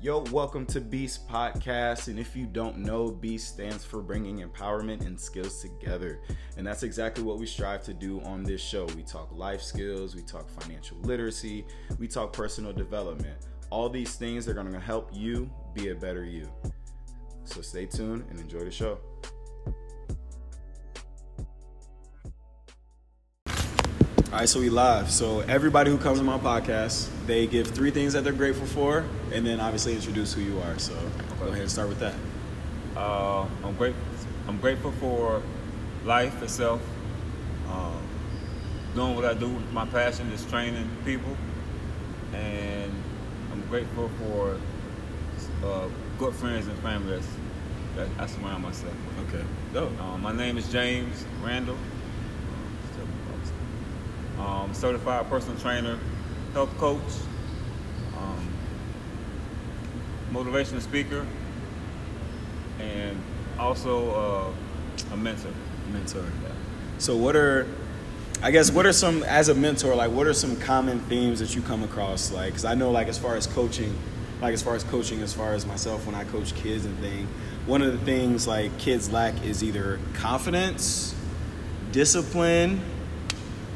Yo, welcome to Beast Podcast. And if you don't know, Beast stands for bringing empowerment and skills together. And that's exactly what we strive to do on this show. We talk life skills, we talk financial literacy, we talk personal development. All these things are going to help you be a better you. So stay tuned and enjoy the show. All right, so we live. So everybody who comes on my podcast, they give three things that they're grateful for, and then obviously introduce who you are. So go ahead and start with that. Uh, I'm grateful. I'm grateful for life itself. Uh, doing what I do. My passion is training people, and I'm grateful for uh, good friends and family that's, that I surround myself with. Okay. Go. Uh, my name is James Randall. Um, certified personal trainer, health coach, um, motivational speaker, and also uh, a mentor. Mentor. So what are, I guess, what are some as a mentor? Like, what are some common themes that you come across? Like, because I know, like, as far as coaching, like as far as coaching, as far as myself when I coach kids and thing, one of the things like kids lack is either confidence, discipline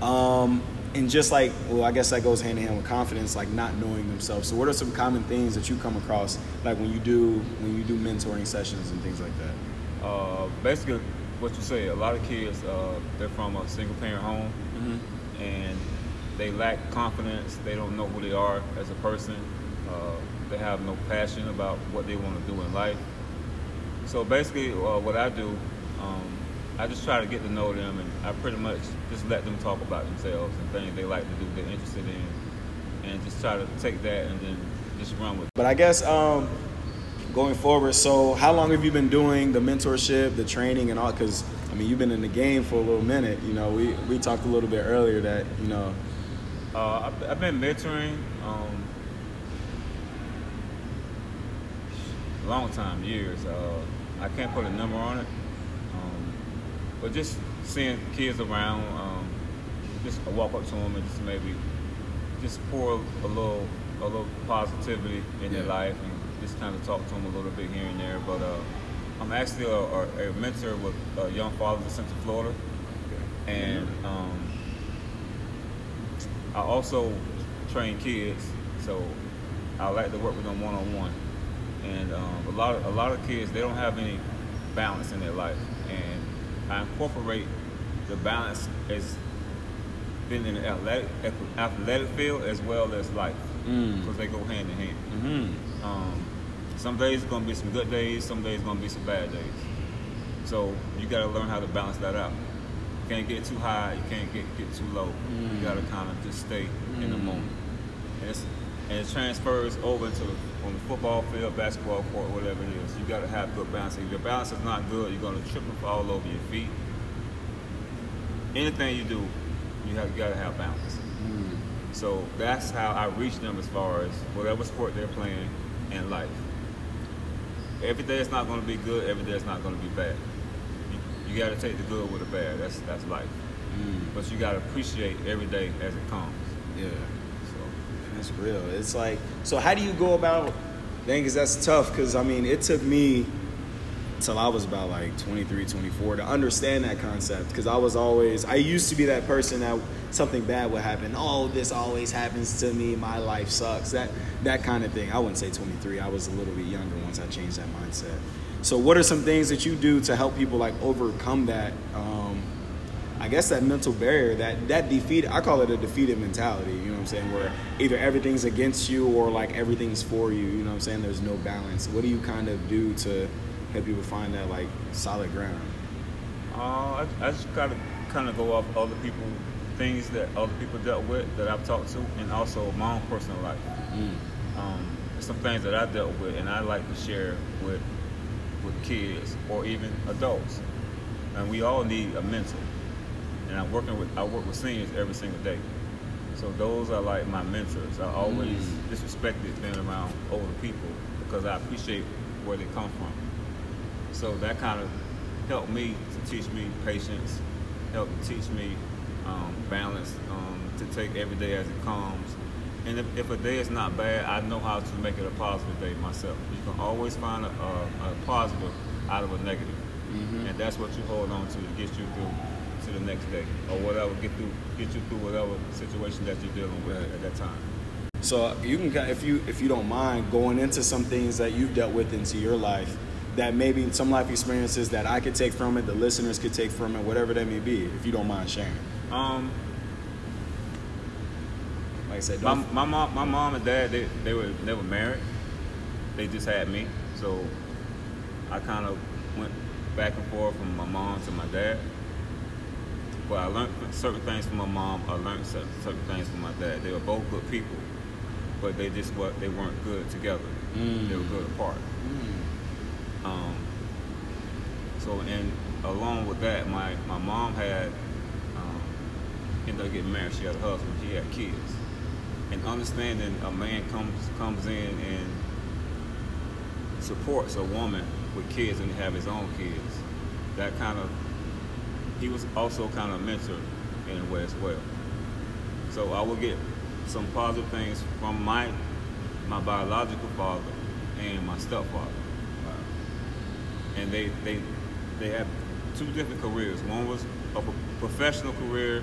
um, and just like, well, I guess that goes hand in hand with confidence, like not knowing themselves. So, what are some common things that you come across, like when you do when you do mentoring sessions and things like that? Uh, basically, what you say, a lot of kids, uh, they're from a single parent home, mm-hmm. and they lack confidence. They don't know who they are as a person. Uh, they have no passion about what they want to do in life. So basically, uh, what I do. Um, I just try to get to know them, and I pretty much just let them talk about themselves and things they like to do, they're interested in, and just try to take that and then just run with. it. But I guess um, going forward, so how long have you been doing the mentorship, the training, and all? Because I mean, you've been in the game for a little minute. You know, we we talked a little bit earlier that you know. Uh, I've, I've, been mentoring. Um, long time, years. Uh, I can't put a number on it but just seeing kids around, um, just walk up to them and just maybe just pour a little a little positivity in yeah. their life and just kind of talk to them a little bit here and there. But uh, I'm actually a, a, mentor with uh, young fathers in Central Florida, and um, I also train kids, so I like to work with them one on one. And um, a lot of a lot of kids they don't have any balance in their life, I incorporate the balance as being in the athletic, athletic field as well as life because mm. they go hand in hand. Mm-hmm. Um, some days it's gonna be some good days, some days it's gonna be some bad days. So you gotta learn how to balance that out. You can't get too high, you can't get, get too low. Mm. You gotta kind of just stay mm. in the mm. moment. And, and, it transfers over to the, on the football field, basketball court, whatever it is. You gotta have good balance. If your balance is not good, you're gonna trip and fall over your feet. Anything you do, you have you gotta have balance. Mm. So that's how I reach them as far as whatever sport they're playing in life. Every day is not going to be good. Every day is not going to be bad. You, you got to take the good with the bad. That's that's life. Mm. But you got to appreciate every day as it comes. Yeah. That's real. It's like so. How do you go about? Dang, cause that's tough. Cause I mean, it took me until I was about like 23, 24 to understand that concept. Because I was always, I used to be that person that something bad would happen. Oh, this always happens to me. My life sucks. That that kind of thing. I wouldn't say 23. I was a little bit younger once I changed that mindset. So, what are some things that you do to help people like overcome that? Um, I guess that mental barrier, that that defeat. I call it a defeated mentality. You know what I'm saying? Where either everything's against you or like everything's for you. You know what I'm saying? There's no balance. What do you kind of do to help people find that like solid ground? Uh, I, I just gotta kind of go off other people, things that other people dealt with that I've talked to, and also my own personal life. Mm. Um, some things that I dealt with, and I like to share with with kids or even adults. And we all need a mentor. And I'm working with I work with seniors every single day. So those are like my mentors. I always mm. disrespected being around older people because I appreciate where they come from. So that kind of helped me to teach me patience, helped to teach me um, balance, um, to take every day as it comes, And if, if a day is not bad, I know how to make it a positive day myself. You can always find a, a, a positive out of a negative. Mm-hmm. and that's what you hold on to to get you through to the next day or whatever get through get you through whatever situation that you're dealing with Right. at that time. So you can, if you if you don't mind, going into some things that you've dealt with into your life, that maybe some life experiences that I could take from it, the listeners could take from it, whatever that may be. If you don't mind sharing, Um, like I said, my, my mom, my mom and dad, they, they were never married. They just had me, so I kind of went back and forth from my mom to my dad. But I learned certain things from my mom. I learned certain, certain things from my dad. They were both good people, but they just what they weren't good together. Mm. They were good apart. Mm. Um, so, and along with that, my, my mom had um, ended up getting married. She had a husband. She had kids. And understanding a man comes comes in and supports a woman with kids and have his own kids. That kind of he was also kind of a mentor in a way as well. So I would get some positive things from my my biological father and my stepfather and they they they had two different careers. One was a professional career,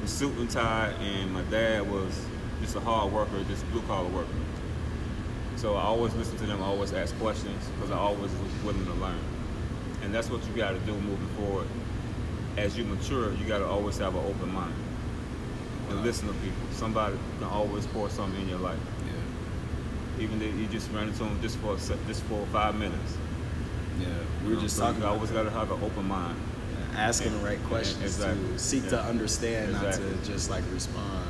with suit and tie, and my dad was just a hard worker, just blue collar worker. So I always listened to them. I always asked questions because I always was willing to learn. And that's what you got to do moving forward. As you mature, you got to always have an open mind and Wow. listen to people. Somebody can always pour something in your life, yeah, even if you just ran into them just for just for five minutes. yeah. We You were know, just so talking You about always got to have an open mind. asking the right questions Exactly. to seek Yeah. to understand, Exactly. not to just like respond.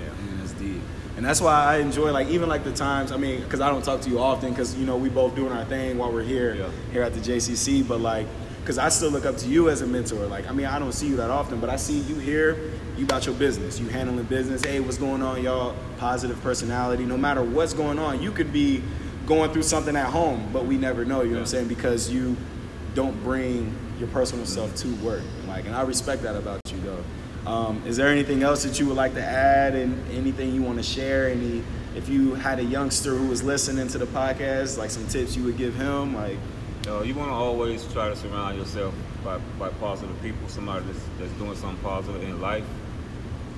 Yeah. And that's deep. And that's why I enjoy like even like the times. I mean, because I don't talk to you often, because you know we both doing our thing while we're here Yeah. here at the JCC. But like, because I still look up to you as a mentor. Like, I mean, I don't see you that often, but I see you here. You about your business. You handling business. Hey, what's going on, y'all? Positive personality. No matter what's going on, you could be going through something at home, but we never know. You know what I'm saying? Because you don't bring your personal self to work. Like, and I respect that about you, though. Um, is there anything else that you would like to add, and anything you want to share? Any, if you had a youngster who was listening to the podcast, like some tips you would give him, like, Uh, you want to always try to surround yourself by, by positive people, somebody that's, that's doing something positive in life.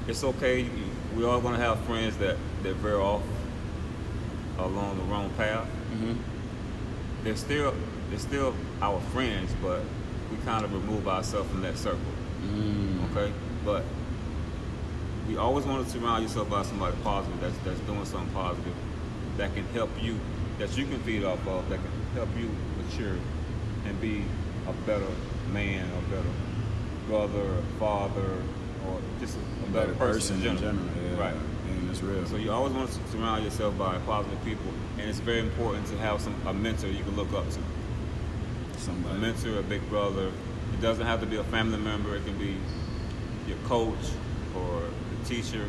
It's okay. We all going to have friends that, that veer off along the wrong path. They're still they're still our friends, but we kind of remove ourselves from that circle. Okay, but we always want to surround yourself by somebody positive that's that's doing something positive that can help you, that you can feed off of, that can help you mature and be a better man, a better brother, or father, or just a, better, person, in general. yeah. Right. And it's real. So you always want to surround yourself by positive people, and it's very important to have some a mentor you can look up to. Somebody. A mentor, a big brother. It doesn't have to be a family member. It can be your coach or the teacher,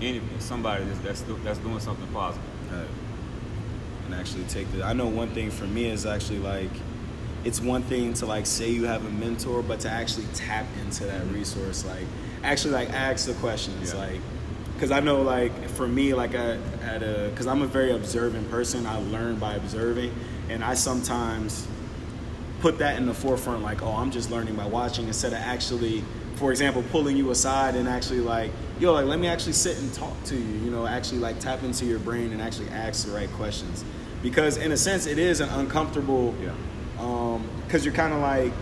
any somebody that's that's, that's doing something positive. Right. And actually take the. I know one thing for me is actually like, it's one thing to like say you have a mentor, but to actually tap into that resource, like actually like ask the questions, Yeah. like, because I know like for me like I at a because I'm a very observant person. I learn by observing, and I sometimes put that in the forefront like oh i'm just learning by watching instead of actually for example pulling you aside and actually like yo like let me actually sit and talk to you you know actually like tap into your brain and actually ask the right questions because in a sense it is an uncomfortable Yeah. um because you're kind of like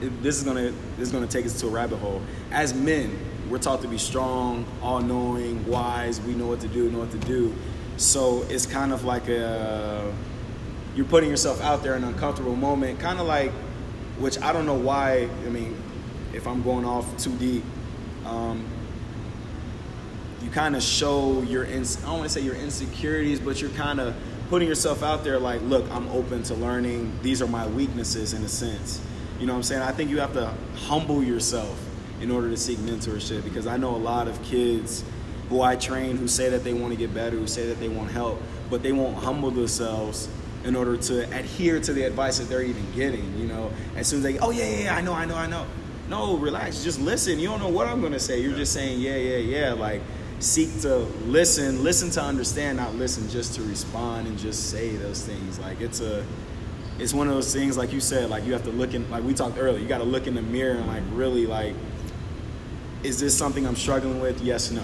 this is gonna this is gonna take us to a rabbit hole as men we're taught to be strong all-knowing wise we know what to do know what to do so it's kind of like a you're putting yourself out there in an uncomfortable moment, kind of like, which I don't know why. I mean, if I'm going off too deep, um, you kind of show your ins- I don't want to say your insecurities, but you're kind of putting yourself out there like, look, I'm open to learning. These are my weaknesses in a sense. You know what I'm saying? I think you have to humble yourself in order to seek mentorship because I know a lot of kids who I train who say that they want to get better, who say that they want help, but they won't humble themselves in order to adhere to the advice that they're even getting. You know, as soon as they, go, oh yeah, yeah, yeah I know, I know, I know. No, relax, just listen. You don't know what I'm gonna say. You're just saying, yeah, yeah, yeah. Like, seek to listen, listen to understand, not listen just to respond and just say those things. Like it's a it's one of those things like you said, like you have to look in like we talked earlier, you gotta look in the mirror and like really like is this something I'm struggling with? Yes, no.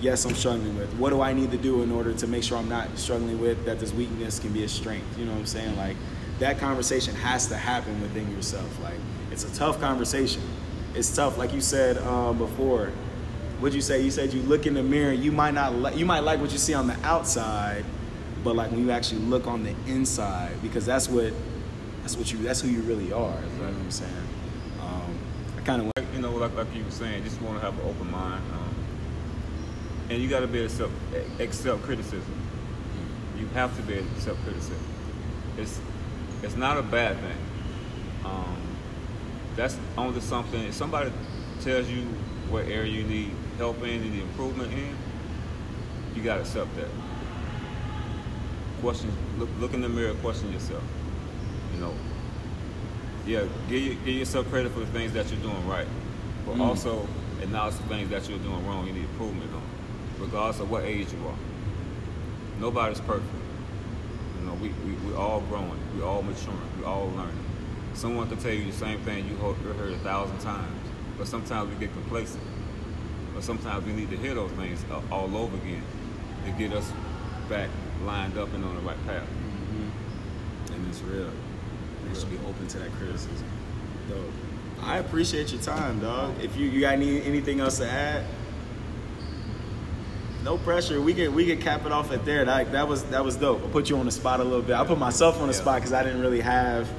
Yes, I'm struggling with. What do I need to do in order to make sure I'm not struggling with that this weakness can be a strength? You know what I'm saying? Like that conversation has to happen within yourself. Like it's a tough conversation. It's tough, like you said um, before. What'd you say? You said you look in the mirror. You might not. Li- you might like what you see on the outside, but like when you actually look on the inside, because that's what that's what you that's who you really are. You know what I'm saying? Um, I kind of you know, like, like you were saying, just want to have an open mind, um, and you got to be able to accept, accept criticism. You have to be able to accept criticism. It's it's not a bad thing. Um, that's only something. If somebody tells you what area you need help in, need improvement in, you got to accept that. Question. Look, look in the mirror. Question yourself. You know. Yeah, give, give yourself credit for the things that you're doing right, but Mm. also acknowledge the things that you're doing wrong. You need improvement on, regardless of what age you are. Nobody's perfect. You know, we, we, we all growing, we all maturing, we all learning. Someone can tell you the same thing you heard a thousand times, but sometimes we get complacent. But sometimes we need to hear those things all over again to get us back lined up and on the right path. and it's real. You should be open to that criticism. Dope. I appreciate your time, dog. If you, you got any anything else to add, no pressure. We could we could cap it off at there. That, that was that was dope. I put you on the spot a little bit. I put myself on the Yeah. spot because I didn't really have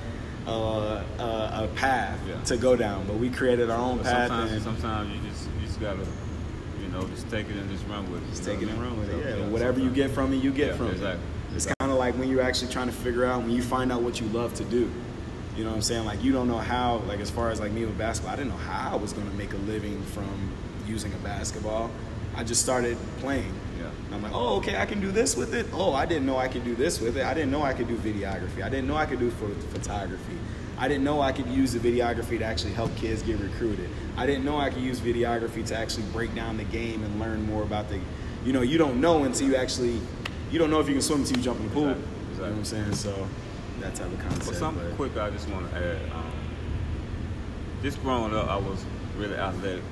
uh, a, a path Yeah. to go down, but we created our own But path sometimes, and sometimes you just you just gotta, know, just take it and just run with it. just take it and run with it. Yeah, whatever you get from it, you get Yeah, from exactly. it. It's kind of like when you're actually trying to figure out when you find out what you love to do. You know what I'm saying? Like you don't know how. Like as far as like me with basketball, I didn't know how I was gonna make a living from using a basketball. I just started playing. Yeah. And I'm like, oh, okay, I can do this with it. Oh, I didn't know I could do this with it. I didn't know I could do videography. I didn't know I could do pho- photography. I didn't know I could use the videography to actually help kids get recruited. I didn't know I could use videography to actually break down the game and learn more about the, you know, you don't know until you actually, you don't know if you can swim until you jump in the pool. Exactly, You know what I'm saying? So that type of concept. But something but- quick I just want to add. Um, just growing up, I was really athletic,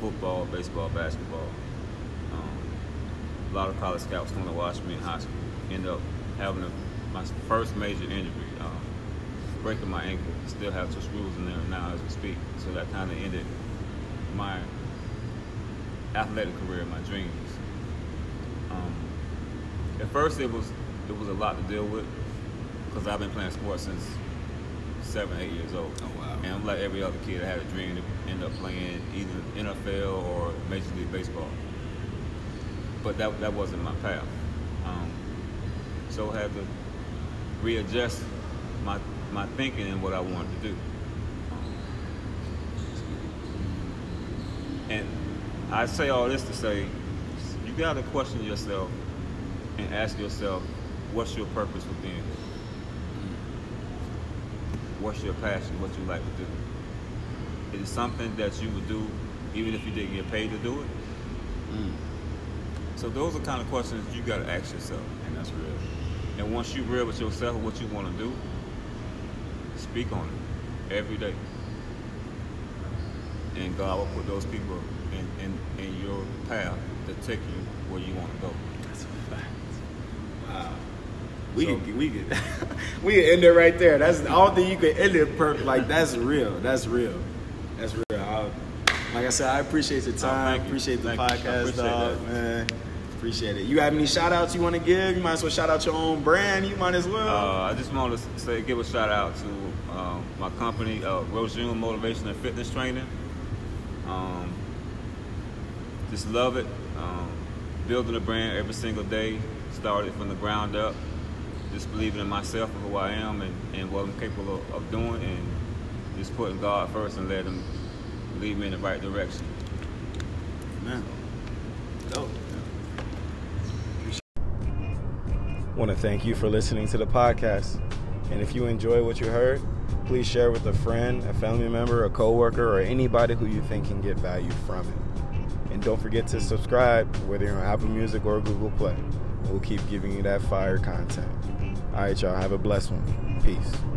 football, baseball, basketball. Um, a lot of college scouts want to watch me in high school. End up having a, my first major injury, um, breaking my ankle. Still have two screws in there now as we speak. So that kind of ended my athletic career, my dreams. Um, at first, it was it was a lot to deal with because I've been playing sports since seven, eight years old. Oh, wow. And I'm like every other kid. I had a dream to end up playing either NFL or Major League Baseball. But that that wasn't my path. Um, so I had to readjust my my thinking and what I wanted to do. And I say all this to say, you got to question yourself and ask yourself, what's your purpose within? What's your passion? What you like to do? Is it something that you would do even if you didn't get paid to do it? Mm. So those are kind of questions you got to ask yourself. And that's real. And once you real with yourself what you want to do, speak on it every day. And God will put those people in, in, in your path to take you where you want to go. That's a fact. Wow. We So- could we could we could end it right there. That's I don't think you could end it perfect. Like that's real. That's real. That's real. I, like I said, I appreciate your time. Oh, thank you. appreciate the Thank podcast, appreciate dog. that. Man, appreciate it. You have any shout outs you want to give? You might as well shout out your own brand. You might as well. Uh, I just want to say, give a shout out to um, my company, uh, Rojun Motivation and Fitness Training. Um, just love it. Um, building a brand every single day. Started from the ground up. Just believing in myself and who I am and, and what I'm capable of, of doing, and just putting God first and letting Him lead me in the right direction. Man. Dope. Want to thank you for listening to the podcast. And if you enjoy what you heard, please share with a friend, a family member, a coworker, or anybody who you think can get value from it. And don't forget to subscribe, whether you're on Apple Music or Google Play. We'll keep giving you that fire content. All right, y'all. Have a blessed one. Peace.